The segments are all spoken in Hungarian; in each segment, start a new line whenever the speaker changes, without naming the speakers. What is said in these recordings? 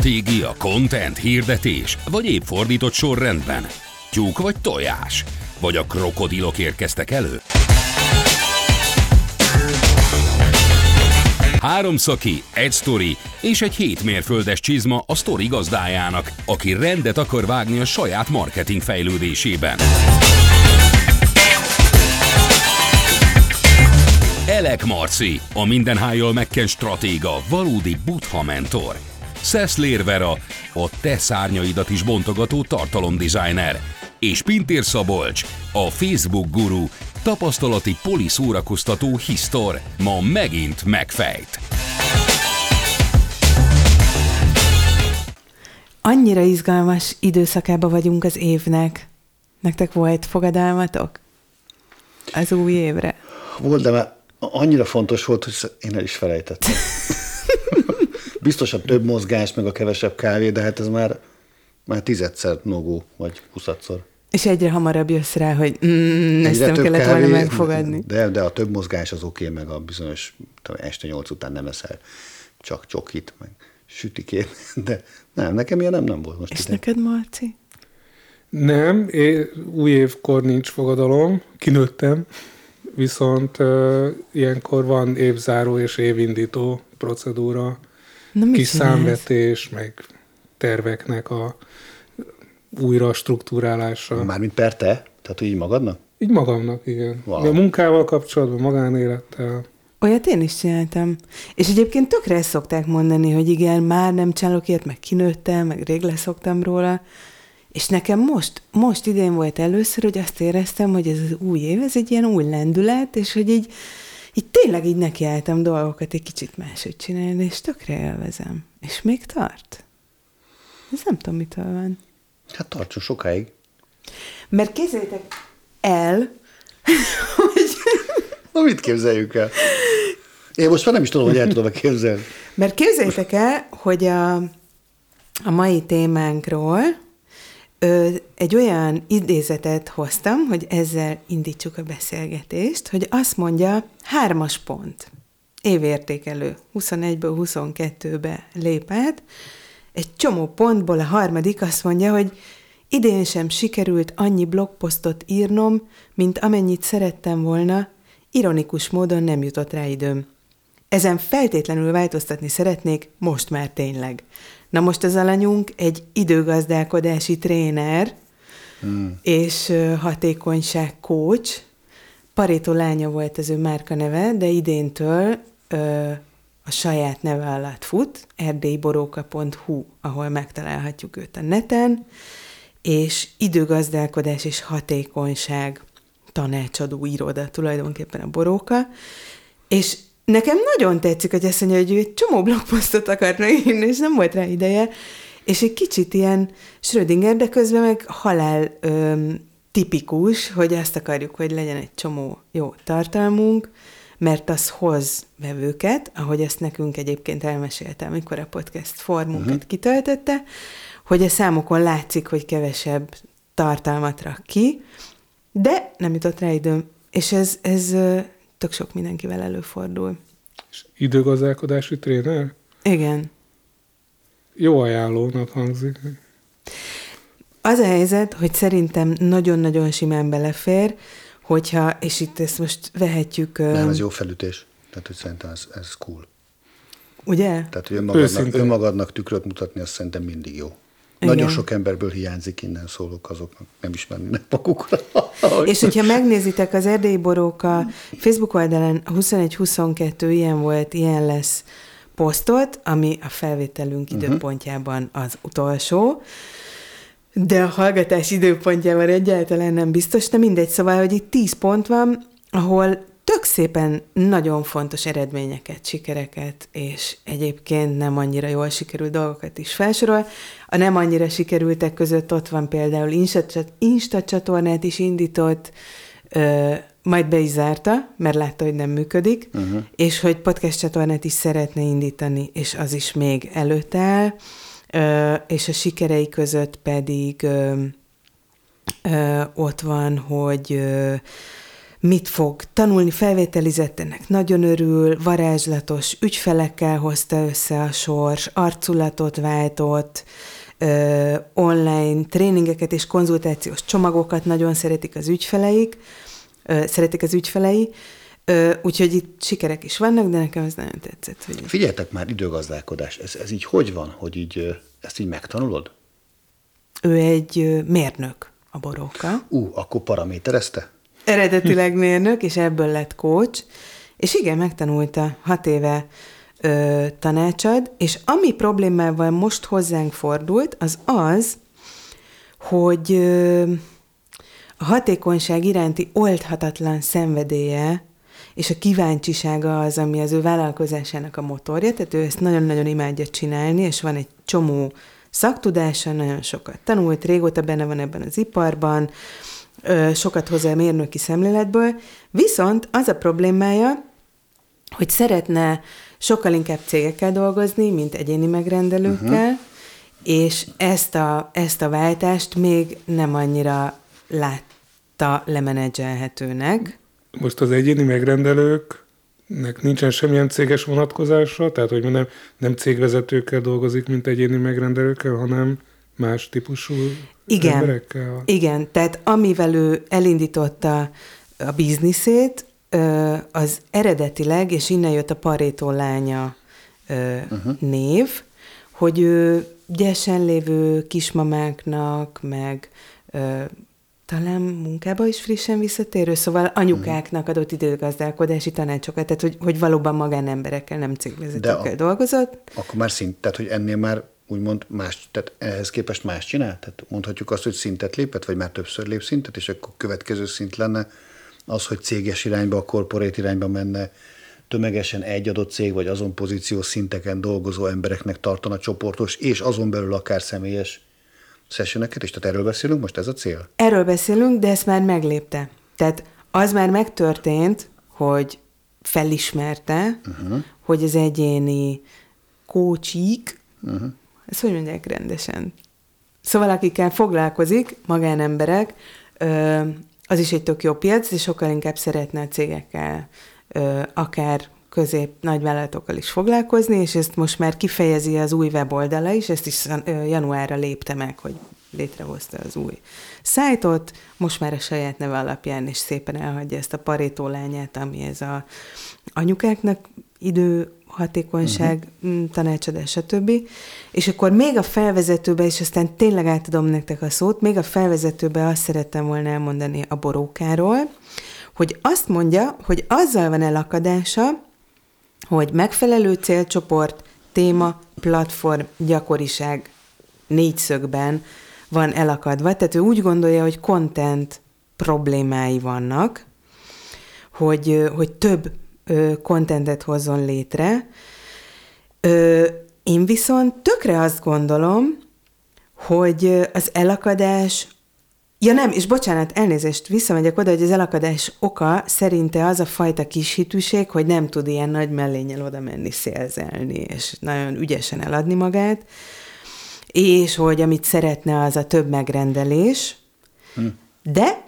Stratégia, content, hirdetés, vagy épp fordított sorrendben? Tyúk vagy tojás? Vagy a krokodilok érkeztek elő? Három szaki, egy sztori és egy hét mérföldes csizma a sztori gazdájának, aki rendet akar vágni a saját marketing fejlődésében. Elek Marci, a mindenhájjal megken stratéga, valódi butha mentor. Szeszlér Vera, a te szárnyaidat is bontogató tartalomdesigner. És Pintér Szabolcs, a Facebook guru, tapasztalati poliszórakoztató hisztor, ma megint megfejt.
Annyira izgalmas időszakába vagyunk az évnek. Nektek volt fogadalmatok? Az új évre?
Volt, de már annyira fontos volt, hogy én el is felejtettem. Biztos a több mozgás, meg a kevesebb kávé, de hát ez már, már tizedszer nogó, vagy huszadszor.
És egyre hamarabb jössz rá, hogy mm, ezt nem kellett kávé, volna megfogadni.
De, de a több mozgás az oké, okay, meg a bizonyos este nyolc után nem eszel csak csokit, meg sütikét, de nem, nekem ilyen nem, nem volt most.
És ide. neked, Marci?
Nem, én, új évkor nincs fogadalom, kinőttem, viszont uh, ilyenkor van évzáró és évindító procedúra, Na, kis számvetés, meg terveknek a újra struktúrálása.
Mármint per te? Tehát így magadnak?
Így magamnak, igen. Wow. A munkával kapcsolatban, magánélettel.
Olyat én is csináltam. És egyébként tökre ezt szokták mondani, hogy igen, már nem csinálok ilyet, meg kinőttem, meg rég leszoktam róla. És nekem most, most idén volt először, hogy azt éreztem, hogy ez az új év, ez egy ilyen új lendület, és hogy így, így tényleg így nekiálltam dolgokat egy kicsit máshogy csinálni, és tökre élvezem. És még tart. Ez nem tudom, mitől van.
Hát tartson sokáig.
Mert képzeljétek el, hogy...
Na, mit képzeljük el? Én most már nem is tudom, hogy el tudom képzelni.
Mert képzeljétek el, hogy a, a mai témánkról egy olyan idézetet hoztam, hogy ezzel indítsuk a beszélgetést, hogy azt mondja, hármas pont, évértékelő, 21-ből 22-be lépett, egy csomó pontból a harmadik azt mondja, hogy idén sem sikerült annyi blogposztot írnom, mint amennyit szerettem volna, ironikus módon nem jutott rá időm. Ezen feltétlenül változtatni szeretnék, most már tényleg. Na most az alanyunk egy időgazdálkodási tréner, hmm. és hatékonyság coach. Paréto lánya volt az ő márka neve, de idéntől ö, a saját neve alatt fut, erdélyboróka.hu, ahol megtalálhatjuk őt a neten, és időgazdálkodás és hatékonyság tanácsadó iroda tulajdonképpen a boróka, és nekem nagyon tetszik, hogy azt mondja, hogy ő egy csomó blogposztot akarna írni, és nem volt rá ideje, és egy kicsit ilyen Schrödinger, de közben meg halál öm, tipikus, hogy azt akarjuk, hogy legyen egy csomó jó tartalmunk, mert az hoz vevőket, ahogy ezt nekünk egyébként elmesélte, amikor a podcast formunkat uh-huh. kitöltötte, hogy a számokon látszik, hogy kevesebb tartalmat rak ki, de nem jutott rá időm. És ez, ez tök sok mindenkivel előfordul.
És időgazdálkodási tréner?
Igen.
Jó ajánlónak hangzik.
Az a helyzet, hogy szerintem nagyon-nagyon simán belefér, hogyha, és itt ezt most vehetjük...
Nem, ez jó felütés. Tehát, hogy szerintem ez, ez cool.
Ugye?
Tehát, hogy önmagadnak, önmagadnak tükröt mutatni, az szerintem mindig jó. Igen. Nagyon sok emberből hiányzik innen szólok, azoknak nem ismernének magukra.
És hogyha megnézitek az Erdélyi Boróka Facebook oldalán 21-22 ilyen volt, ilyen lesz posztot, ami a felvételünk uh-huh. időpontjában az utolsó, de a hallgatás időpontjában egyáltalán nem biztos, de mindegy, szóval, hogy itt 10 pont van, ahol tök szépen nagyon fontos eredményeket, sikereket, és egyébként nem annyira jól sikerült dolgokat is felsorol. A nem annyira sikerültek között ott van például Insta, Insta csatornát is indított, ö, majd be is zárta, mert látta, hogy nem működik, uh-huh. és hogy podcast csatornát is szeretne indítani, és az is még előtt áll, ö, és a sikerei között pedig ö, ö, ott van, hogy ö, mit fog tanulni, felvételizett, ennek nagyon örül, varázslatos ügyfelekkel hozta össze a sors, arculatot váltott, ö, online tréningeket és konzultációs csomagokat nagyon szeretik az ügyfeleik, ö, szeretik az ügyfelei, ö, úgyhogy itt sikerek is vannak, de nekem ez nagyon tetszett. Hogy...
Figyeltek már időgazdálkodás, ez, ez így hogy van, hogy így ezt így megtanulod?
Ő egy mérnök a boróka.
Ú, akkor paraméterezte?
Eredetileg mérnök, és ebből lett coach, és igen, megtanulta hat éve ö, tanácsad, és ami problémával most hozzánk fordult, az az, hogy ö, a hatékonyság iránti oldhatatlan szenvedélye és a kíváncsisága az, ami az ő vállalkozásának a motorja, tehát ő ezt nagyon-nagyon imádja csinálni, és van egy csomó szaktudása, nagyon sokat tanult, régóta benne van ebben az iparban, sokat hozzá a mérnöki szemléletből, viszont az a problémája, hogy szeretne sokkal inkább cégekkel dolgozni, mint egyéni megrendelőkkel, uh-huh. és ezt a, ezt a váltást még nem annyira látta lemenedzselhetőnek.
Most az egyéni megrendelőknek nincsen semmilyen céges vonatkozása, tehát hogy nem, nem cégvezetőkkel dolgozik, mint egyéni megrendelőkkel, hanem más típusú
igen,
emberekkel?
Igen, tehát amivel ő elindította a bizniszét, az eredetileg, és innen jött a Parétó lánya uh-huh. név, hogy ő gyesen lévő kismamáknak, meg talán munkába is frissen visszatérő, szóval anyukáknak adott időgazdálkodási tanácsokat, tehát hogy, hogy valóban magánemberekkel, nem cégvezetőkkel dolgozott.
Akkor már szint, tehát hogy ennél már úgymond más, tehát ehhez képest más csinál? Tehát mondhatjuk azt, hogy szintet lépett, vagy már többször lép szintet, és akkor következő szint lenne az, hogy céges irányba, a korporét irányba menne, tömegesen egy adott cég, vagy azon pozíciós szinteken dolgozó embereknek tartana csoportos, és azon belül akár személyes sessioneket is? Tehát erről beszélünk most, ez a cél?
Erről beszélünk, de ezt már meglépte. Tehát az már megtörtént, hogy felismerte, uh-huh. hogy az egyéni kócsik, uh-huh. Ezt hogy mondják rendesen? Szóval akikkel foglalkozik, magánemberek, az is egy tök jó piac, és sokkal inkább szeretne a cégekkel akár közép nagyvállalatokkal is foglalkozni, és ezt most már kifejezi az új weboldala is, ezt is januárra lépte meg, hogy létrehozta az új szájtot, most már a saját neve alapján is szépen elhagyja ezt a parétó lányát, ami ez a anyukáknak idő hatékonyság, uh-huh. tanácsadás, stb. És akkor még a felvezetőbe, és aztán tényleg átadom nektek a szót, még a felvezetőbe azt szerettem volna elmondani a borókáról, hogy azt mondja, hogy azzal van elakadása, hogy megfelelő célcsoport, téma, platform, gyakoriság négyszögben van elakadva. Tehát ő úgy gondolja, hogy content problémái vannak, hogy, hogy több kontentet hozzon létre. Ö, én viszont tökre azt gondolom, hogy az elakadás Ja nem, és bocsánat, elnézést, visszamegyek oda, hogy az elakadás oka szerinte az a fajta kis hitűség, hogy nem tud ilyen nagy mellényel oda menni szélzelni, és nagyon ügyesen eladni magát, és hogy amit szeretne, az a több megrendelés, hm. de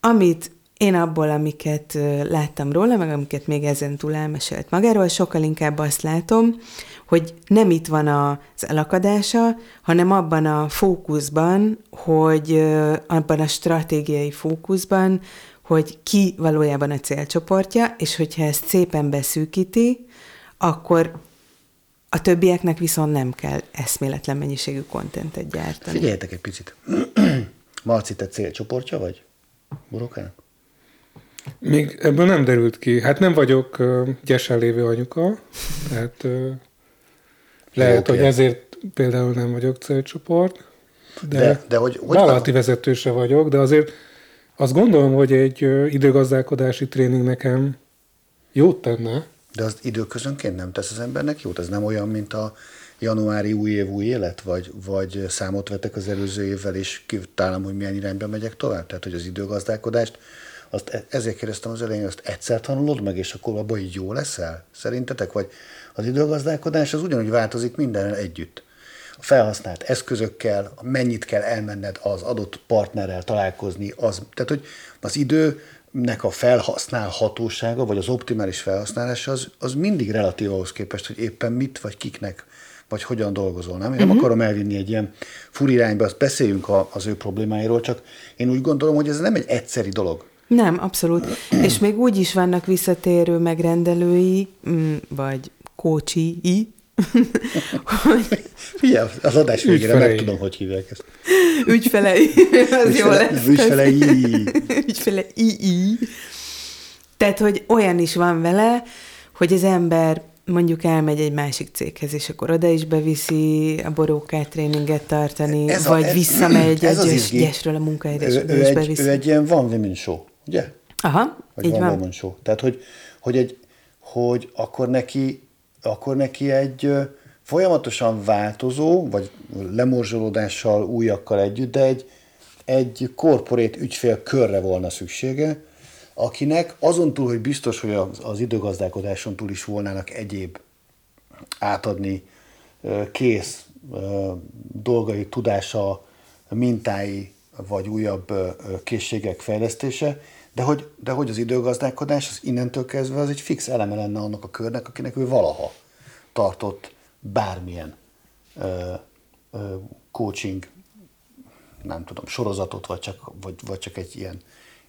amit én abból, amiket láttam róla, meg amiket még ezen túl elmesélt magáról, sokkal inkább azt látom, hogy nem itt van az elakadása, hanem abban a fókuszban, hogy abban a stratégiai fókuszban, hogy ki valójában a célcsoportja, és hogyha ezt szépen beszűkíti, akkor a többieknek viszont nem kell eszméletlen mennyiségű kontentet gyártani.
Figyeljetek egy picit. Marci, te célcsoportja vagy? Burokának?
Még ebből nem derült ki. Hát nem vagyok gyesen lévő anyuka, tehát lehet, okay. hogy ezért például nem vagyok célcsoport, de, de, de hogy, hogy vállalati vezető se vagyok, de azért azt gondolom, hogy egy időgazdálkodási tréning nekem jót tenne.
De az időközönként nem tesz az embernek jót? Ez nem olyan, mint a januári új év, új élet? Vagy, vagy számot vetek az előző évvel, és kitalálom, hogy milyen irányba megyek tovább? Tehát, hogy az időgazdálkodást azt e- ezért kérdeztem az elején, azt egyszer tanulod meg, és akkor abban így jó leszel? Szerintetek? Vagy az időgazdálkodás az ugyanúgy változik minden együtt. A felhasznált eszközökkel, mennyit kell elmenned az adott partnerrel találkozni, az, tehát hogy az idő nek a felhasználhatósága, vagy az optimális felhasználása, az, az mindig relatív ahhoz képest, hogy éppen mit, vagy kiknek, vagy hogyan dolgozol. Nem? Én uh-huh. nem akarom elvinni egy ilyen furirányba, azt beszéljünk a, az ő problémáiról, csak én úgy gondolom, hogy ez nem egy egyszeri dolog.
Nem, abszolút. És még úgy is vannak visszatérő megrendelői, mm, vagy kócsi
hogy... Figyelj, az adás végére meg tudom, hogy hívják ezt.
Ügyfelei, az Ügyfele, jó lesz.
Ügyfelei.
Ügyfelei. Tehát, hogy olyan is van vele, hogy az ember mondjuk elmegy egy másik céghez, és akkor oda is beviszi a borókát tréninget tartani, ez a, vagy ez, visszamegy ez egy gyesről a munkahelyre, és
ő, ő, egy, beviszi. ő egy ilyen van women show, ugye?
Aha,
vagy
így
van. Woman show. Tehát, hogy, hogy, egy, hogy akkor neki akkor neki egy folyamatosan változó, vagy lemorzsolódással, újakkal együtt, de egy, egy korporét ügyfél körre volna szüksége, akinek azon túl, hogy biztos, hogy az, az időgazdálkodáson túl is volnának egyéb átadni kész dolgai, tudása, mintái, vagy újabb készségek fejlesztése, de hogy, de hogy az időgazdálkodás az innentől kezdve az egy fix eleme lenne annak a körnek, akinek ő valaha tartott bármilyen ö, ö, coaching, nem tudom, sorozatot, vagy csak, vagy, vagy csak egy ilyen,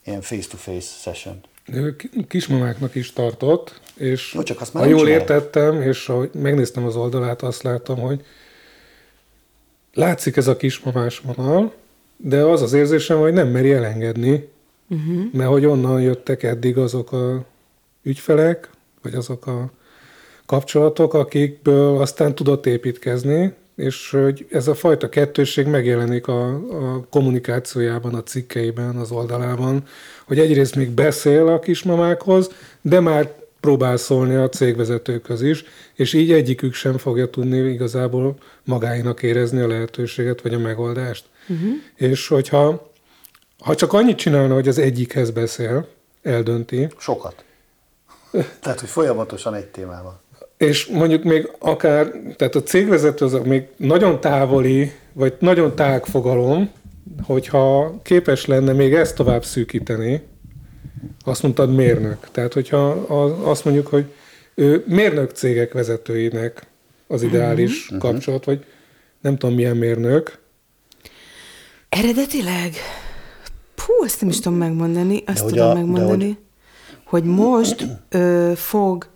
ilyen face-to-face session.
Kismamáknak is tartott, és Jó, csak azt már ha jól csinálom. értettem, és ahogy megnéztem az oldalát, azt láttam, hogy látszik ez a kismamás vonal, de az az érzésem, hogy nem meri elengedni, uh-huh. mert hogy onnan jöttek eddig azok a ügyfelek, vagy azok a kapcsolatok, akikből aztán tudott építkezni, és hogy ez a fajta kettősség megjelenik a, a kommunikációjában, a cikkeiben, az oldalában, hogy egyrészt még beszél a kismamákhoz, de már próbál szólni a cégvezetőkhöz is, és így egyikük sem fogja tudni igazából magáinak érezni a lehetőséget vagy a megoldást. Uh-huh. És hogyha ha csak annyit csinálna, hogy az egyikhez beszél, eldönti.
Sokat. Tehát, hogy folyamatosan egy témával.
És mondjuk még akár, tehát a cégvezető az még nagyon távoli, vagy nagyon tág fogalom, hogyha képes lenne még ezt tovább szűkíteni, azt mondtad mérnök. Tehát, hogyha azt mondjuk, hogy ő mérnök cégek vezetőinek az ideális uh-huh. kapcsolat, vagy nem tudom milyen mérnök.
Eredetileg Hú, ezt nem is tudom megmondani, azt de tudom a, megmondani, hogy... hogy most ö, fog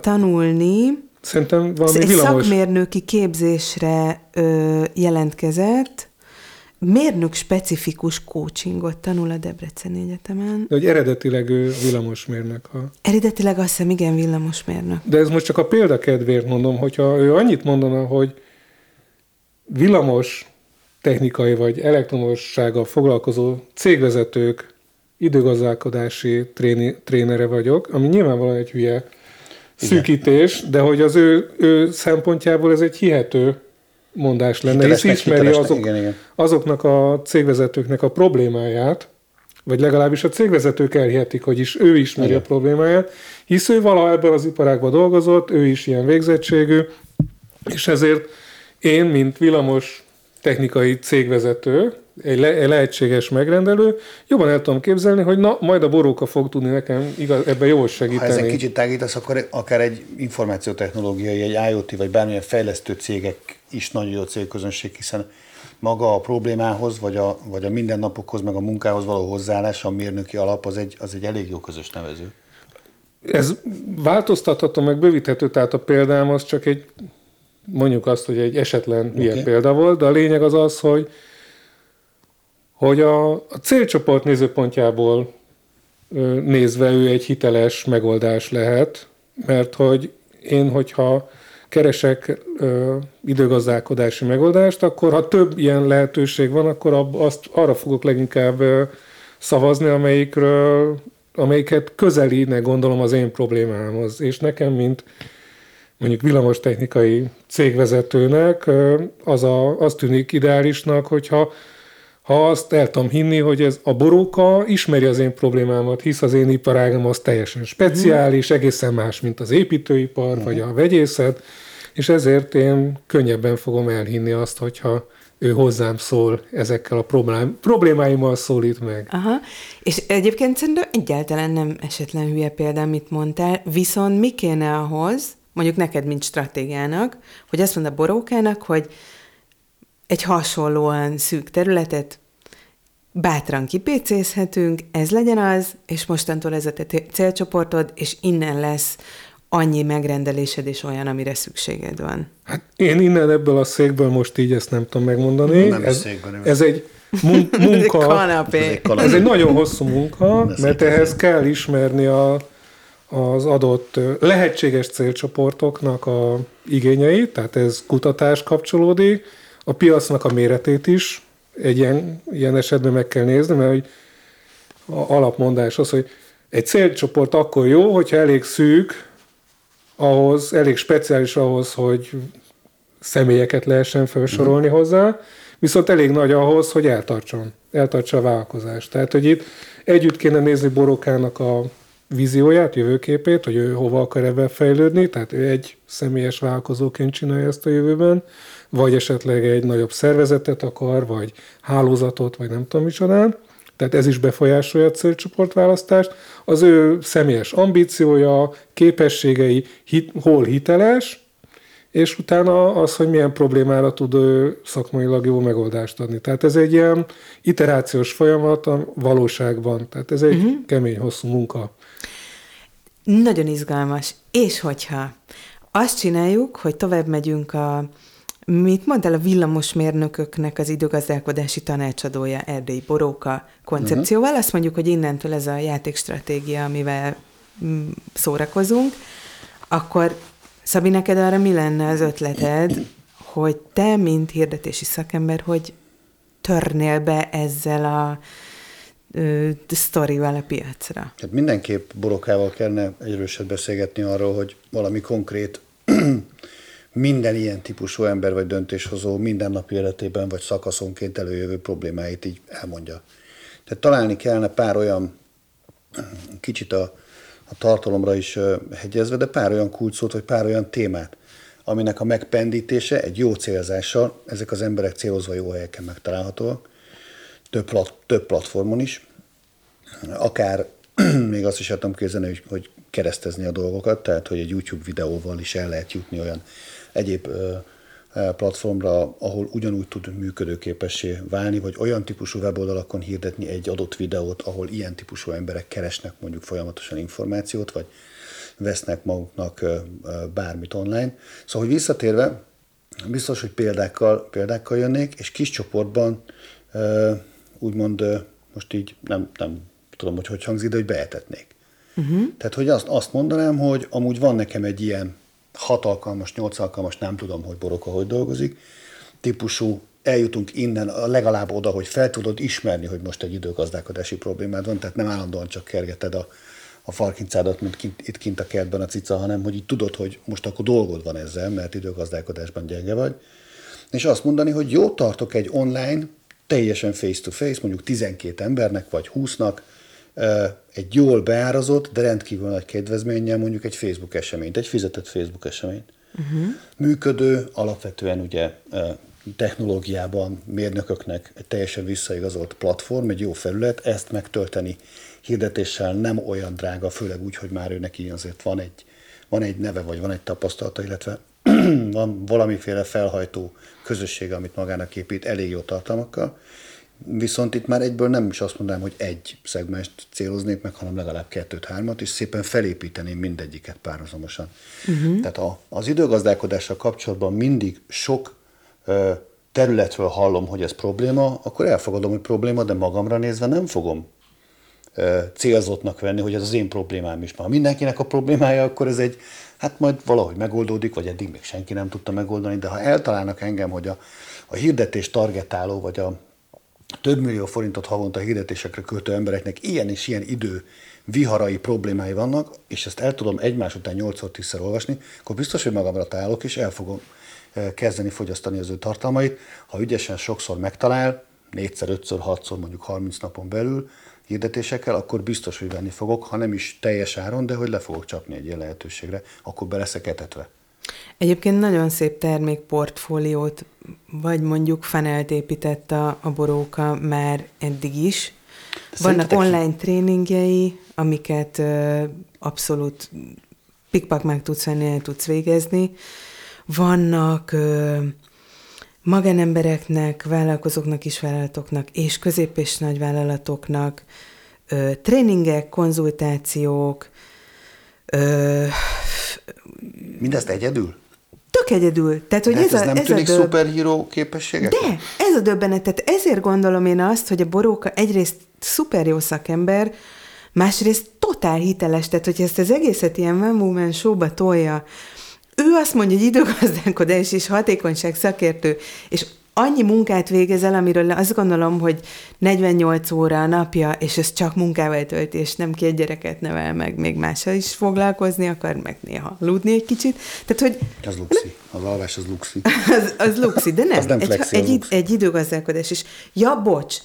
tanulni,
Szerintem valami egy villamos.
szakmérnöki képzésre ö, jelentkezett, mérnök specifikus coachingot tanul a Debreceni Egyetemen.
De hogy eredetileg ő villamosmérnök. Ha...
Eredetileg azt hiszem, igen, villamosmérnök.
De ez most csak a példakedvéért mondom, hogyha ő annyit mondana, hogy villamos technikai vagy elektronossággal foglalkozó cégvezetők időgazdálkodási tréni, trénere vagyok, ami nyilvánvalóan egy hülye szűkítés, de hogy az ő, ő szempontjából ez egy hihető mondás lenne, hisz ismeri azok, igen, igen. azoknak a cégvezetőknek a problémáját, vagy legalábbis a cégvezetők elhihetik, hogy is ő ismeri igen. a problémáját, hisz ő valaha ebben az iparágban dolgozott, ő is ilyen végzettségű, és ezért én, mint villamos technikai cégvezető, egy, le, egy lehetséges megrendelő, jobban el tudom képzelni, hogy na, majd a boróka fog tudni nekem igaz, ebben jól segíteni. Ha
ezen kicsit tágítasz, akkor akár egy információtechnológiai, egy IoT vagy bármilyen fejlesztő cégek is nagyon jó célközönség, hiszen maga a problémához, vagy a, vagy a mindennapokhoz, meg a munkához való hozzáállás, a mérnöki alap, az egy, az egy elég jó közös nevező.
Ez változtatható, meg bővíthető, tehát a példám az csak egy mondjuk azt, hogy egy esetlen okay. ilyen példa volt, de a lényeg az az, hogy, hogy a, a célcsoport nézőpontjából nézve ő egy hiteles megoldás lehet, mert hogy én, hogyha keresek ö, időgazdálkodási megoldást, akkor ha több ilyen lehetőség van, akkor ab, azt arra fogok leginkább ö, szavazni, amelyikről, amelyiket közelíne gondolom az én problémámhoz. És nekem, mint mondjuk villamostechnikai cégvezetőnek az, a, az tűnik ideálisnak, hogyha ha azt el tudom hinni, hogy ez a boróka ismeri az én problémámat, hisz az én iparágam az teljesen speciális, uh-huh. egészen más, mint az építőipar, uh-huh. vagy a vegyészet, és ezért én könnyebben fogom elhinni azt, hogyha ő hozzám szól, ezekkel a problém, problémáimmal szólít meg.
Aha, és egyébként szerintem egyáltalán nem esetlen hülye példa, amit mondtál, viszont mi kéne ahhoz, mondjuk neked, mint stratégiának, hogy azt mondta Borókának, hogy egy hasonlóan szűk területet bátran kipécézhetünk, ez legyen az, és mostantól ez a te célcsoportod, és innen lesz annyi megrendelésed és olyan, amire szükséged van.
Hát én innen ebből a székből most így ezt nem tudom megmondani.
Nem
ez,
székben,
ez egy mun- munka.
ez egy kanapé.
Ez egy
nagyon hosszú munka, mert ehhez kell ismerni a, az adott lehetséges célcsoportoknak a igényeit, tehát ez kutatás kapcsolódik, a piacnak a méretét is egy ilyen, ilyen esetben meg kell nézni, mert hogy a alapmondás az, hogy egy célcsoport akkor jó, hogyha elég szűk, ahhoz, elég speciális ahhoz, hogy személyeket lehessen felsorolni hozzá, viszont elég nagy ahhoz, hogy eltartson, eltartsa a vállalkozást. Tehát, hogy itt együtt kéne nézni Borokának a vízióját, jövőképét, hogy ő hova akar ebben fejlődni, tehát ő egy személyes vállalkozóként csinálja ezt a jövőben, vagy esetleg egy nagyobb szervezetet akar, vagy hálózatot, vagy nem tudom micsodán. Tehát ez is befolyásolja a célcsoportválasztást. Az ő személyes ambíciója, képességei, hit, hol hiteles, és utána az, hogy milyen problémára tud ő szakmailag jó megoldást adni. Tehát ez egy ilyen iterációs folyamat a valóságban. Tehát ez egy uh-huh. kemény, hosszú munka.
Nagyon izgalmas. És hogyha azt csináljuk, hogy tovább megyünk a, mit mondtál, a villamosmérnököknek az időgazdálkodási tanácsadója Erdély Boróka koncepcióval, uh-huh. azt mondjuk, hogy innentől ez a játékstratégia, amivel mm, szórakozunk, akkor Szabi, neked arra mi lenne az ötleted, hogy te, mint hirdetési szakember, hogy törnél be ezzel a ö, sztorival a piacra?
Hát mindenképp Borokával kellene egy erőset beszélgetni arról, hogy valami konkrét minden ilyen típusú ember vagy döntéshozó mindennapi életében vagy szakaszonként előjövő problémáit így elmondja. Tehát találni kellene pár olyan kicsit a, a tartalomra is hegyezve, de pár olyan kulcsot, vagy pár olyan témát, aminek a megpendítése egy jó célzással, ezek az emberek célozva jó helyeken megtalálhatóak, több, plat, több platformon is, akár még azt is tudom képzelni, hogy, hogy keresztezni a dolgokat, tehát hogy egy YouTube videóval is el lehet jutni olyan egyéb platformra, ahol ugyanúgy tud működőképessé válni, vagy olyan típusú weboldalakon hirdetni egy adott videót, ahol ilyen típusú emberek keresnek mondjuk folyamatosan információt, vagy vesznek maguknak ö, ö, bármit online. Szóval, hogy visszatérve, biztos, hogy példákkal, példákkal jönnék, és kis csoportban úgymond most így nem, nem tudom, hogy hogy hangzik, de hogy beetetnék. Uh-huh. Tehát, hogy azt, azt mondanám, hogy amúgy van nekem egy ilyen hat alkalmas, nyolc alkalmas, nem tudom, hogy Boroka hogy dolgozik, típusú, eljutunk innen legalább oda, hogy fel tudod ismerni, hogy most egy időgazdálkodási problémád van, tehát nem állandóan csak kergeted a, a farkincádat, mint kint, itt kint a kertben a cica, hanem hogy így tudod, hogy most akkor dolgod van ezzel, mert időgazdálkodásban gyenge vagy. És azt mondani, hogy jó tartok egy online, teljesen face-to-face, mondjuk 12 embernek vagy 20-nak, egy jól beárazott, de rendkívül nagy kedvezménnyel mondjuk egy Facebook eseményt, egy fizetett Facebook eseményt. Uh-huh. Működő, alapvetően ugye technológiában mérnököknek egy teljesen visszaigazolt platform, egy jó felület, ezt megtölteni hirdetéssel nem olyan drága, főleg úgy, hogy már ő neki azért van egy, van egy neve, vagy van egy tapasztalata, illetve van valamiféle felhajtó közösség, amit magának épít, elég jó tartalmakkal. Viszont itt már egyből nem is azt mondanám, hogy egy szegmest céloznék meg, hanem legalább kettőt, hármat, és szépen felépíteném mindegyiket párhuzamosan. Uh-huh. Tehát a, az időgazdálkodással kapcsolatban mindig sok ö, területről hallom, hogy ez probléma, akkor elfogadom, hogy probléma, de magamra nézve nem fogom ö, célzottnak venni, hogy ez az én problémám is. Ha mindenkinek a problémája, akkor ez egy, hát majd valahogy megoldódik, vagy eddig még senki nem tudta megoldani, de ha eltalálnak engem, hogy a, a hirdetés targetáló, vagy a több millió forintot havonta hirdetésekre költő embereknek ilyen és ilyen idő viharai problémái vannak, és ezt el tudom egymás után 8 10 olvasni, akkor biztos, hogy magamra találok, és el fogom kezdeni fogyasztani az ő tartalmait. Ha ügyesen sokszor megtalál, négyszer, ötször, hatszor, mondjuk 30 napon belül hirdetésekkel, akkor biztos, hogy venni fogok, ha nem is teljes áron, de hogy le fogok csapni egy ilyen lehetőségre, akkor be leszek etetve.
Egyébként nagyon szép termékportfóliót, vagy mondjuk fanelt épített a, a boróka már eddig is. De Vannak online tréningjei, amiket ö, abszolút pikpak meg tudsz venni, el tudsz végezni. Vannak ö, magánembereknek, vállalkozóknak is, vállalatoknak és közép- és nagy vállalatoknak ö, tréningek, konzultációk. Ö,
Mindezt egyedül?
Tök egyedül. Tehát, hogy ez,
ez
a,
nem
ez
tűnik
a döb...
szuperhíró képességek?
De, ez a döbbenet. Tehát ezért gondolom én azt, hogy a Boróka egyrészt szuper jó szakember, másrészt totál hiteles, tehát hogy ezt az egészet ilyen One Woman show tolja, ő azt mondja, hogy időgazdálkodás és hatékonyság szakértő, és annyi munkát végezel, amiről azt gondolom, hogy 48 óra a napja, és ez csak munkával tölti, és nem két gyereket nevel meg, még mással is foglalkozni akar, meg néha aludni egy kicsit. Tehát, hogy...
Az luxi. Az alvás az luxi.
az, az luxi, de nem.
az nem
egy,
flexi,
egy, egy,
luxi.
egy időgazdálkodás is. Ja, bocs,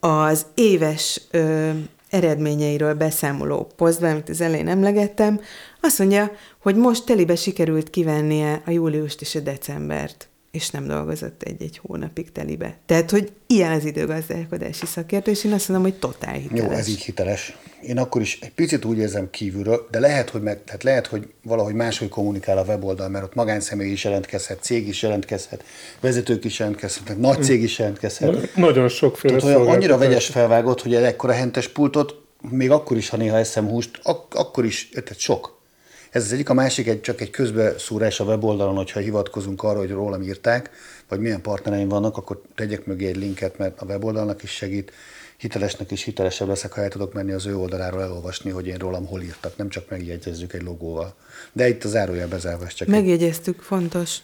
az éves ö, eredményeiről beszámoló posztban, amit az elején emlegettem, azt mondja, hogy most telibe sikerült kivennie a júliust és a decembert, és nem dolgozott egy-egy hónapig telibe. Tehát, hogy ilyen az időgazdálkodási szakértő, és én azt mondom, hogy totál hiteles.
Jó, ez így hiteles. Én akkor is egy picit úgy érzem kívülről, de lehet, hogy, meg, tehát lehet, hogy valahogy máshogy kommunikál a weboldal, mert ott magánszemély is jelentkezhet, cég is jelentkezhet, vezetők is jelentkezhetnek, nagy cég is jelentkezhet.
Nagyon sokféle
Tehát olyan annyira vegyes felvágott, hogy egy ekkora hentes pultot, még akkor is, ha néha eszem húst, ak- akkor is, tehát sok. Ez az egyik, a másik egy, csak egy közbeszúrás a weboldalon, hogyha hivatkozunk arra, hogy rólam írták, vagy milyen partnereim vannak, akkor tegyek mögé egy linket, mert a weboldalnak is segít, hitelesnek is hitelesebb leszek, ha el tudok menni az ő oldaláról elolvasni, hogy én rólam hol írtak, nem csak megjegyezzük egy logóval. De itt a zárójel bezárva, ez csak egy
Megjegyeztük, fontos.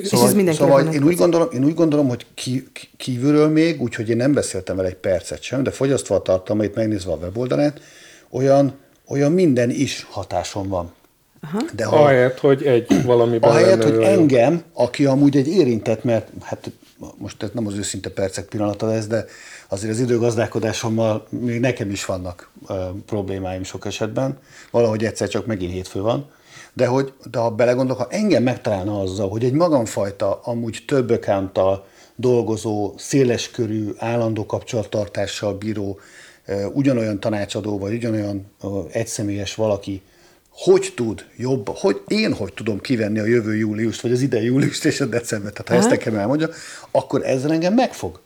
és
Szóval,
ez mindenkire
szóval én, úgy gondolom, én úgy gondolom, hogy ki, ki- kívülről még, úgyhogy én nem beszéltem vele egy percet sem, de fogyasztva a tartalmait, megnézve a weboldalát, olyan, olyan minden is hatásom van. Aha. De ha,
Ahelyett, hogy egy valamiben
ahelyett,
lenne
hogy
jó.
engem, aki amúgy egy érintett, mert hát most ez nem az őszinte percek pillanata lesz, de azért az időgazdálkodásommal még nekem is vannak uh, problémáim sok esetben. Valahogy egyszer csak megint hétfő van. De, hogy, de ha belegondolok, ha engem megtalálna azzal, hogy egy magamfajta, amúgy több accounttal dolgozó, széleskörű, állandó kapcsolattartással bíró, ugyanolyan tanácsadó, vagy ugyanolyan egyszemélyes valaki, hogy tud jobb, hogy én hogy tudom kivenni a jövő júliust, vagy az idei júliust és a decembert, tehát ha ezt nekem elmondja, akkor ezzel engem megfog.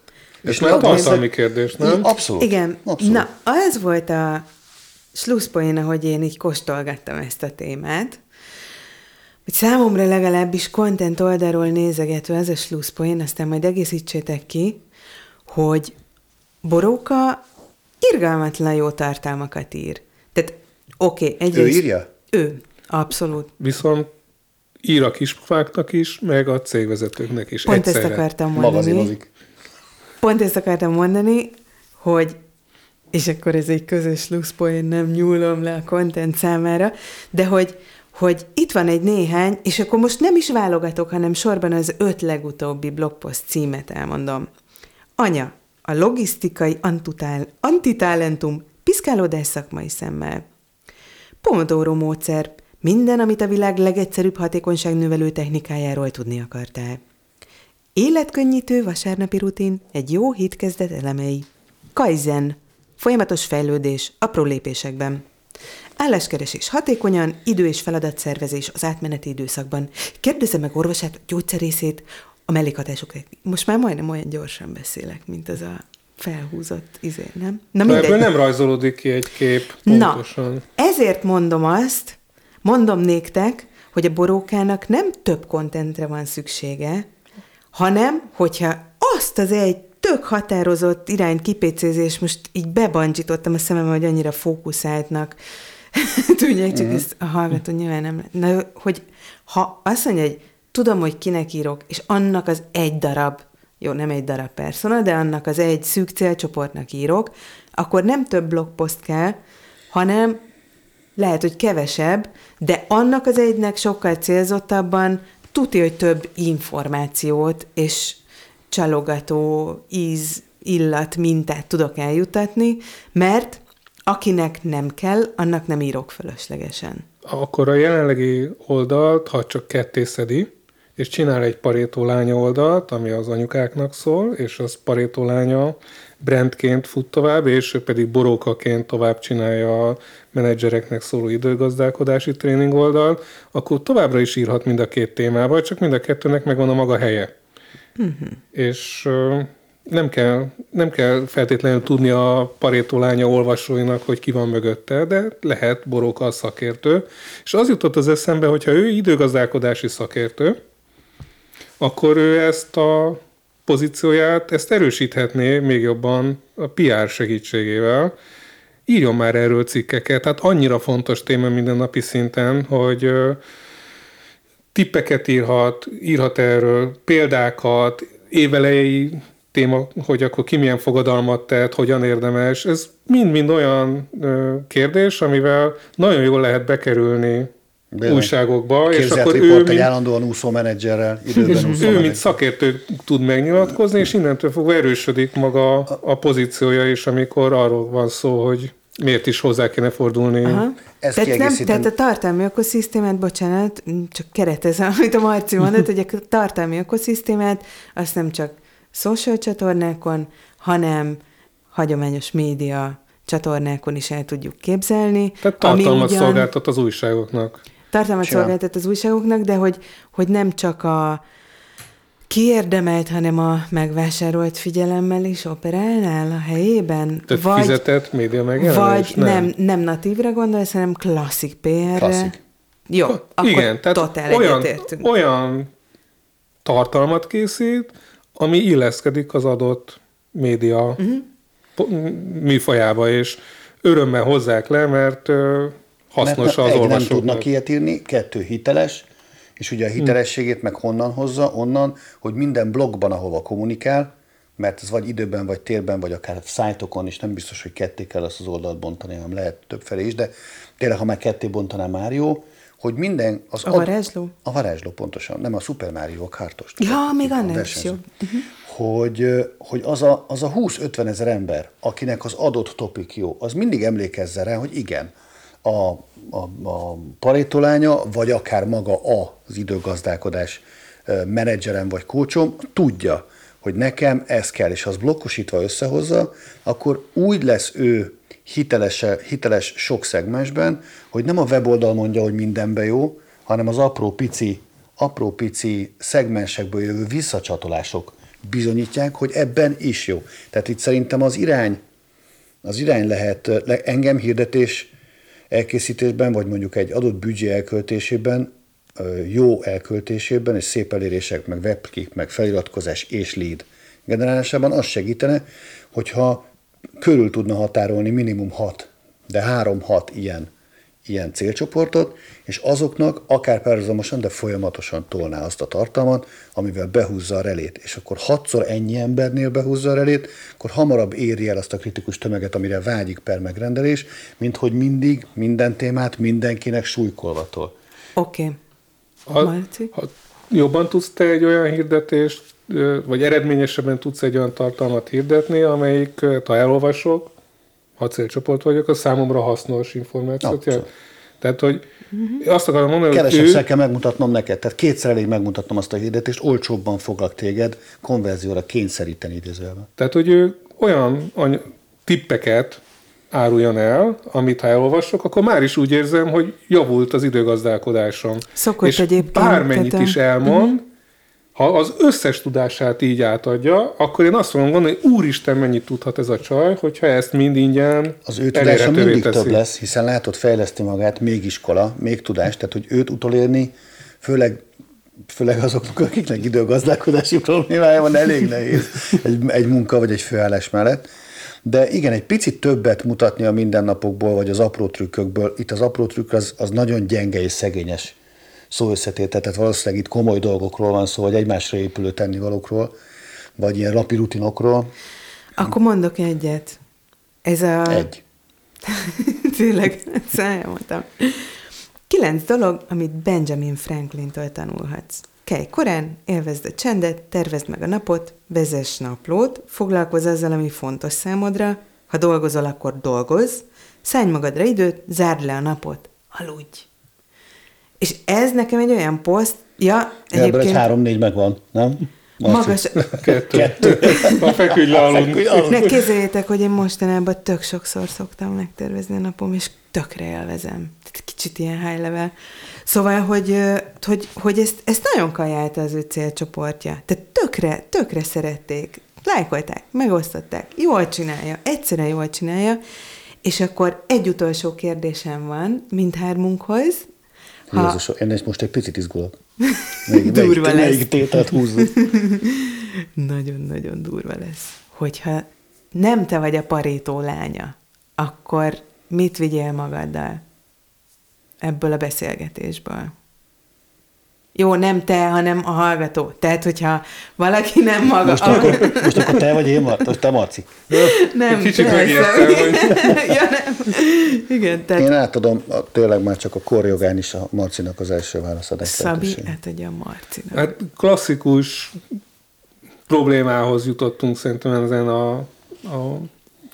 Ez
majd
már tartalmi kérdés, nem?
Abszolút.
Igen.
Abszolút.
Na, az volt a slusszpoén, hogy én így kóstolgattam ezt a témát, hogy számomra legalábbis content oldalról nézegetve ez a slusszpoén, aztán majd egészítsétek ki, hogy Boróka irgalmatlan jó tartalmakat ír. Tehát oké, okay, egyrészt...
Ő írja?
Ő, abszolút.
Viszont ír a kispufáknak is, meg a cégvezetőknek is
Pont
egyszerre.
ezt akartam mondani.
Magazinozik.
Pont ezt akartam mondani, hogy és akkor ez egy közös luxpoén, nem nyúlom le a content számára, de hogy, hogy itt van egy néhány, és akkor most nem is válogatok, hanem sorban az öt legutóbbi blogpost címet elmondom. Anya, a logisztikai antitál, antitalentum piszkálódás szakmai szemmel. Pomodoro módszer, minden, amit a világ legegyszerűbb hatékonyságnövelő technikájáról tudni akartál. Életkönnyítő vasárnapi rutin, egy jó hét kezdet elemei. Kaizen, folyamatos fejlődés, apró lépésekben. Álláskeresés hatékonyan, idő- és feladatszervezés az átmeneti időszakban. Kérdezze meg orvosát, gyógyszerészét, a mellékhatások. Most már majdnem olyan gyorsan beszélek, mint az a felhúzott izé, nem? Na
De ebből nem rajzolódik ki egy kép pontosan.
Na, ezért mondom azt, mondom néktek, hogy a borókának nem több kontentre van szüksége, hanem, hogyha azt az egy tök határozott irányt kipécézés, most így bebancsítottam a szemem, hogy annyira fókuszáltnak tűnjek, csak ezt a hallgató nyilván nem... Na, hogy ha azt mondja, hogy tudom, hogy kinek írok, és annak az egy darab, jó, nem egy darab persona, de annak az egy szűk célcsoportnak írok, akkor nem több blogpost kell, hanem lehet, hogy kevesebb, de annak az egynek sokkal célzottabban tudja, hogy több információt és csalogató íz, illat, mintát tudok eljutatni, mert akinek nem kell, annak nem írok fölöslegesen.
Akkor a jelenlegi oldalt, ha csak ketté szedi, és csinál egy Parétó lánya oldalt, ami az anyukáknak szól, és az Parétó lánya brandként fut tovább, és ő pedig borókaként tovább csinálja a menedzsereknek szóló időgazdálkodási tréning oldalt, akkor továbbra is írhat mind a két témával, csak mind a kettőnek megvan a maga helye. Uh-huh. És nem kell, nem kell feltétlenül tudni a Parétó lánya olvasóinak, hogy ki van mögötte, de lehet boróka a szakértő. És az jutott az eszembe, hogyha ő időgazdálkodási szakértő, akkor ő ezt a pozícióját, ezt erősíthetné még jobban a PR segítségével. Írjon már erről cikkeket, tehát annyira fontos téma minden napi szinten, hogy tippeket írhat, írhat erről, példákat, évelejei téma, hogy akkor ki milyen fogadalmat tett, hogyan érdemes. Ez mind-mind olyan kérdés, amivel nagyon jól lehet bekerülni Bizony. újságokba,
és akkor ő, mint, egy állandóan úszó menedzserrel, időben úszó
ő, mint szakértő tud megnyilatkozni, és innentől fogva erősödik maga a pozíciója is, amikor arról van szó, hogy miért is hozzá kéne fordulni. Aha.
Ezt tehát, nem, tehát a tartalmi ökoszisztémát, bocsánat, csak keretezem, amit a Marci mondott, hogy a tartalmi ökoszisztémát azt nem csak social csatornákon, hanem hagyományos média csatornákon is el tudjuk képzelni.
Tehát tartalmat ugyan, szolgáltat az újságoknak.
Tartalmat Csinál. szolgáltat az újságoknak, de hogy, hogy nem csak a kiérdemelt, hanem a megvásárolt figyelemmel is operálnál a helyében?
Tehát vagy, fizetett média megjelenés?
Vagy nem. nem, nem natívra gondolsz, hanem klasszik PR-re? Klasszik. Jó, akkor Igen, tehát totál
olyan, olyan tartalmat készít, ami illeszkedik az adott média uh-huh. műfajába, és örömmel hozzák le, mert hasznos mert az egy
nem tudnak ilyet írni, kettő hiteles, és ugye a hitelességét meg honnan hozza? Onnan, hogy minden blogban, ahova kommunikál, mert ez vagy időben, vagy térben, vagy akár szájtokon is, nem biztos, hogy ketté kell azt az oldalt bontani, hanem lehet többfelé is, de tényleg, ha már ketté bontaná már jó, hogy minden...
Az a varázsló? Ad,
a varázsló, pontosan. Nem a Super Mario, a kártos.
Ja, még annál is jó. Uh-huh.
Hogy, hogy az a, az a 20-50 ezer ember, akinek az adott topik jó, az mindig emlékezze rá, hogy igen, a, a, a parétolánya, vagy akár maga az időgazdálkodás menedzserem vagy kócsom tudja, hogy nekem ez kell, és ha az blokkosítva összehozza, akkor úgy lesz ő hiteles, hiteles sok szegmensben, hogy nem a weboldal mondja, hogy mindenben jó, hanem az apró pici, apró pici szegmensekből jövő visszacsatolások bizonyítják, hogy ebben is jó. Tehát itt szerintem az irány, az irány lehet engem hirdetés elkészítésben, vagy mondjuk egy adott büdzsé elköltésében, jó elköltésében, és szép elérések, meg webklik, meg feliratkozás és lead generálásában az segítene, hogyha körül tudna határolni minimum 6, de 3-6 ilyen, ilyen célcsoportot, és azoknak akár párhuzamosan, de folyamatosan tolná azt a tartalmat, amivel behúzza a relét. És akkor hatszor ennyi embernél behúzza a relét, akkor hamarabb éri el azt a kritikus tömeget, amire vágyik per megrendelés, mint hogy mindig minden témát mindenkinek súlykolvatol.
Oké. Okay.
Ha, ha jobban tudsz te egy olyan hirdetést vagy eredményesebben tudsz egy olyan tartalmat hirdetni, amelyik, ha elolvasok, ha célcsoport vagyok, az számomra hasznos információt jelent. Tehát, hogy uh-huh. azt akarom mondani,
hogy Kevesebbszer ő... kell megmutatnom neked, tehát kétszer elég megmutatnom azt a hirdetést, olcsóbban foglak téged konverzióra kényszeríteni idézőjelben.
Tehát, hogy ő olyan any- tippeket áruljon el, amit ha elolvasok, akkor már is úgy érzem, hogy javult az időgazdálkodásom.
Szokott És egyébként.
bármennyit is elmond, uh-huh ha az összes tudását így átadja, akkor én azt gondolni, hogy úristen, mennyit tudhat ez a csaj, hogyha ezt mind ingyen
Az ő tudása mindig teszi. több lesz, hiszen látod, fejleszti magát, még iskola, még tudás, tehát hogy őt utolérni, főleg főleg azoknak, akiknek időgazdálkodási problémája van, elég nehéz egy, egy munka vagy egy főállás mellett. De igen, egy picit többet mutatni a mindennapokból, vagy az apró trükkökből. Itt az apró trükk az, az nagyon gyenge és szegényes szó összetétel, tehát valószínűleg itt komoly dolgokról van szó, vagy egymásra épülő tennivalókról, vagy ilyen rapi rutinokról.
Akkor mondok egyet. Ez a...
Egy.
Tényleg, ezt mondtam. Kilenc dolog, amit Benjamin Franklin-től tanulhatsz. Kelj korán, élvezd a csendet, tervezd meg a napot, vezess naplót, foglalkozz azzal, ami fontos számodra, ha dolgozol, akkor dolgozz, szállj magadra időt, zárd le a napot, aludj. És ez nekem egy olyan poszt, Ja,
Ebből egy
egyébként
három-négy megvan, nem? Marci?
magas...
Kettő.
Kettő.
Ha feküdj le aludni.
Ne képzeljétek, hogy én mostanában tök sokszor szoktam megtervezni a napom, és tökre élvezem. Tehát kicsit ilyen high level. Szóval, hogy, hogy, hogy ezt, ezt nagyon kajálta az ő célcsoportja. Tehát tökre, tökre szerették. Lájkolták, megosztották. Jól csinálja, egyszerűen jól csinálja. És akkor egy utolsó kérdésem van mindhármunkhoz. Ha,
Jézus, én most egy picit izgulok. Még,
Durva
melyik,
lesz.
melyik tételt húzzuk.
Nagyon-nagyon durva lesz. Hogyha nem te vagy a parétó lánya, akkor mit vigyél magaddal ebből a beszélgetésből? Jó, nem te, hanem a hallgató. Tehát, hogyha valaki nem maga...
Most akkor, most akkor te vagy én, Mar- most te Marci.
nem,
Kicsit megijedtem, hogy-
ja, nem. Igen, tehát
Én átadom a, tényleg már csak a korjogán is a Marcinak az első válaszadás
Szabi átadja a Marcinak.
Hát klasszikus problémához jutottunk szerintem ezen a, a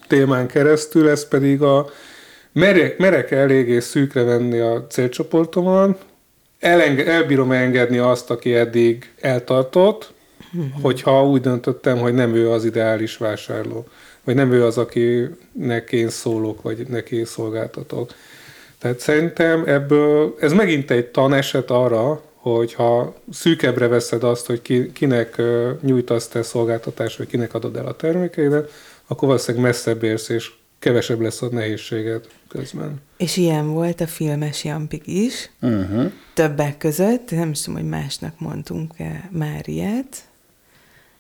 témán keresztül, ez pedig a merek, merek eléggé szűkre venni a célcsoportomat, elenge, elbírom engedni azt, aki eddig eltartott, hogyha úgy döntöttem, hogy nem ő az ideális vásárló, vagy nem ő az, akinek én szólok, vagy neki szolgáltatok. Tehát szerintem ebből, ez megint egy taneset arra, hogy ha szűkebbre veszed azt, hogy ki, kinek nyújtasz te szolgáltatást, vagy kinek adod el a termékeidet, akkor valószínűleg messzebb érsz, és kevesebb lesz a nehézséged közben.
És ilyen volt a filmes Jampik is,
Uh-huh.
többek között, nem is tudom, hogy másnak mondtunk-e már ilyet,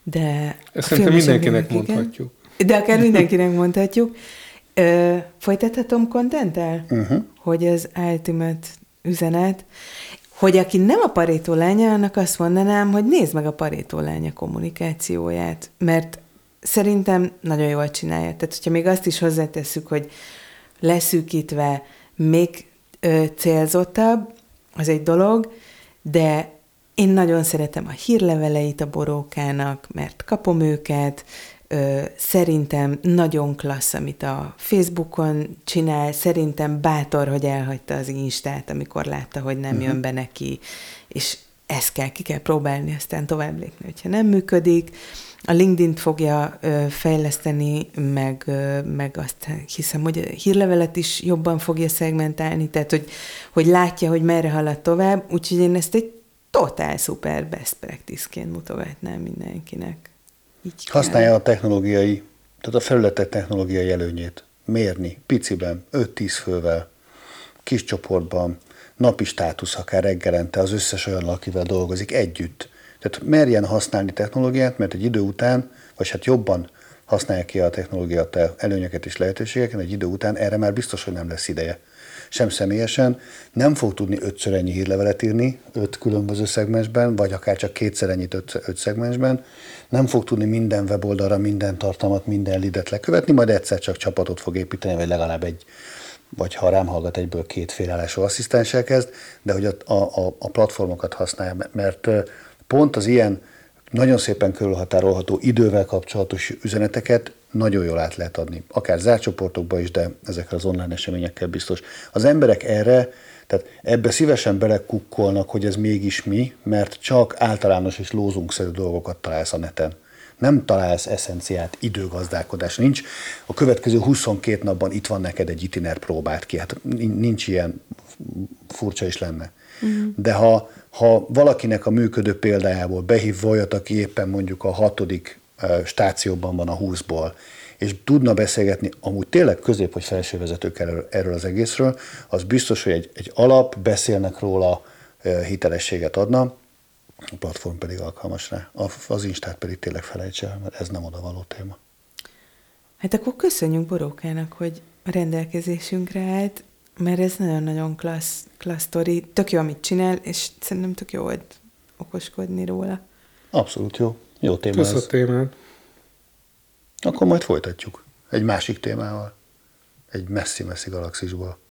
de...
Ezt szerintem mindenkinek
igen.
mondhatjuk.
De akár mindenkinek mondhatjuk. Ö, folytathatom kontenttel?
Uh-huh.
Hogy az ultimate üzenet, hogy aki nem a parétó lánya, annak azt mondanám, hogy nézd meg a parétó lánya kommunikációját, mert szerintem nagyon jól csinálja. Tehát, hogyha még azt is hozzátesszük, hogy leszűkítve még ö, célzottabb, az egy dolog, de én nagyon szeretem a hírleveleit a borókának, mert kapom őket, Ö, szerintem nagyon klassz, amit a Facebookon csinál, szerintem bátor, hogy elhagyta az Instát, amikor látta, hogy nem uh-huh. jön be neki, és ezt kell, ki kell próbálni, aztán tovább lépni, hogyha nem működik. A LinkedIn-t fogja fejleszteni, meg, meg azt hiszem, hogy a hírlevelet is jobban fogja szegmentálni, tehát hogy, hogy látja, hogy merre halad tovább, úgyhogy én ezt egy totál szuper best practice-ként mutogatnám mindenkinek. Így.
Használja a technológiai, tehát a felületek technológiai előnyét. Mérni, piciben, 5-10 fővel, kis csoportban, napi státusz, akár reggelente az összes olyan, akivel dolgozik együtt. Tehát merjen használni technológiát, mert egy idő után, vagy hát jobban használja ki a technológia te előnyöket és lehetőségeket, egy idő után erre már biztos, hogy nem lesz ideje. Sem személyesen, nem fog tudni ötször ennyi hírlevelet írni, öt különböző szegmensben, vagy akár csak kétszer ennyit öt, öt szegmensben, nem fog tudni minden weboldalra, minden tartalmat, minden lidet lekövetni, majd egyszer csak csapatot fog építeni, vagy legalább egy, vagy ha rám hallgat egyből két félállású asszisztenssel kezd, de hogy a, a, a platformokat használja, mert pont az ilyen nagyon szépen körülhatárolható idővel kapcsolatos üzeneteket nagyon jól át lehet adni. Akár zárt csoportokba is, de ezekkel az online eseményekkel biztos. Az emberek erre, tehát ebbe szívesen belekukkolnak, hogy ez mégis mi, mert csak általános és lózungszerű dolgokat találsz a neten. Nem találsz eszenciát, időgazdálkodás. Nincs a következő 22 napban itt van neked egy itiner próbát ki. Hát nincs ilyen, furcsa is lenne. Uh-huh. De ha, ha valakinek a működő példájából behív olyat, aki éppen mondjuk a hatodik stációban van a 20-ból, és tudna beszélgetni amúgy tényleg közép- vagy felsővezetők erről, erről az egészről, az biztos, hogy egy, egy alap, beszélnek róla, hitelességet adna, a platform pedig alkalmas rá. Az Instát pedig tényleg felejts el, mert ez nem oda való téma.
Hát akkor köszönjük Borókának, hogy a rendelkezésünkre állt, mert ez nagyon-nagyon klassz, klassz sztori. Tök jó, amit csinál, és szerintem tök jó volt okoskodni róla.
Abszolút jó. Jó téma
a
ez.
témát.
Akkor majd folytatjuk. Egy másik témával. Egy messzi-messzi galaxisból.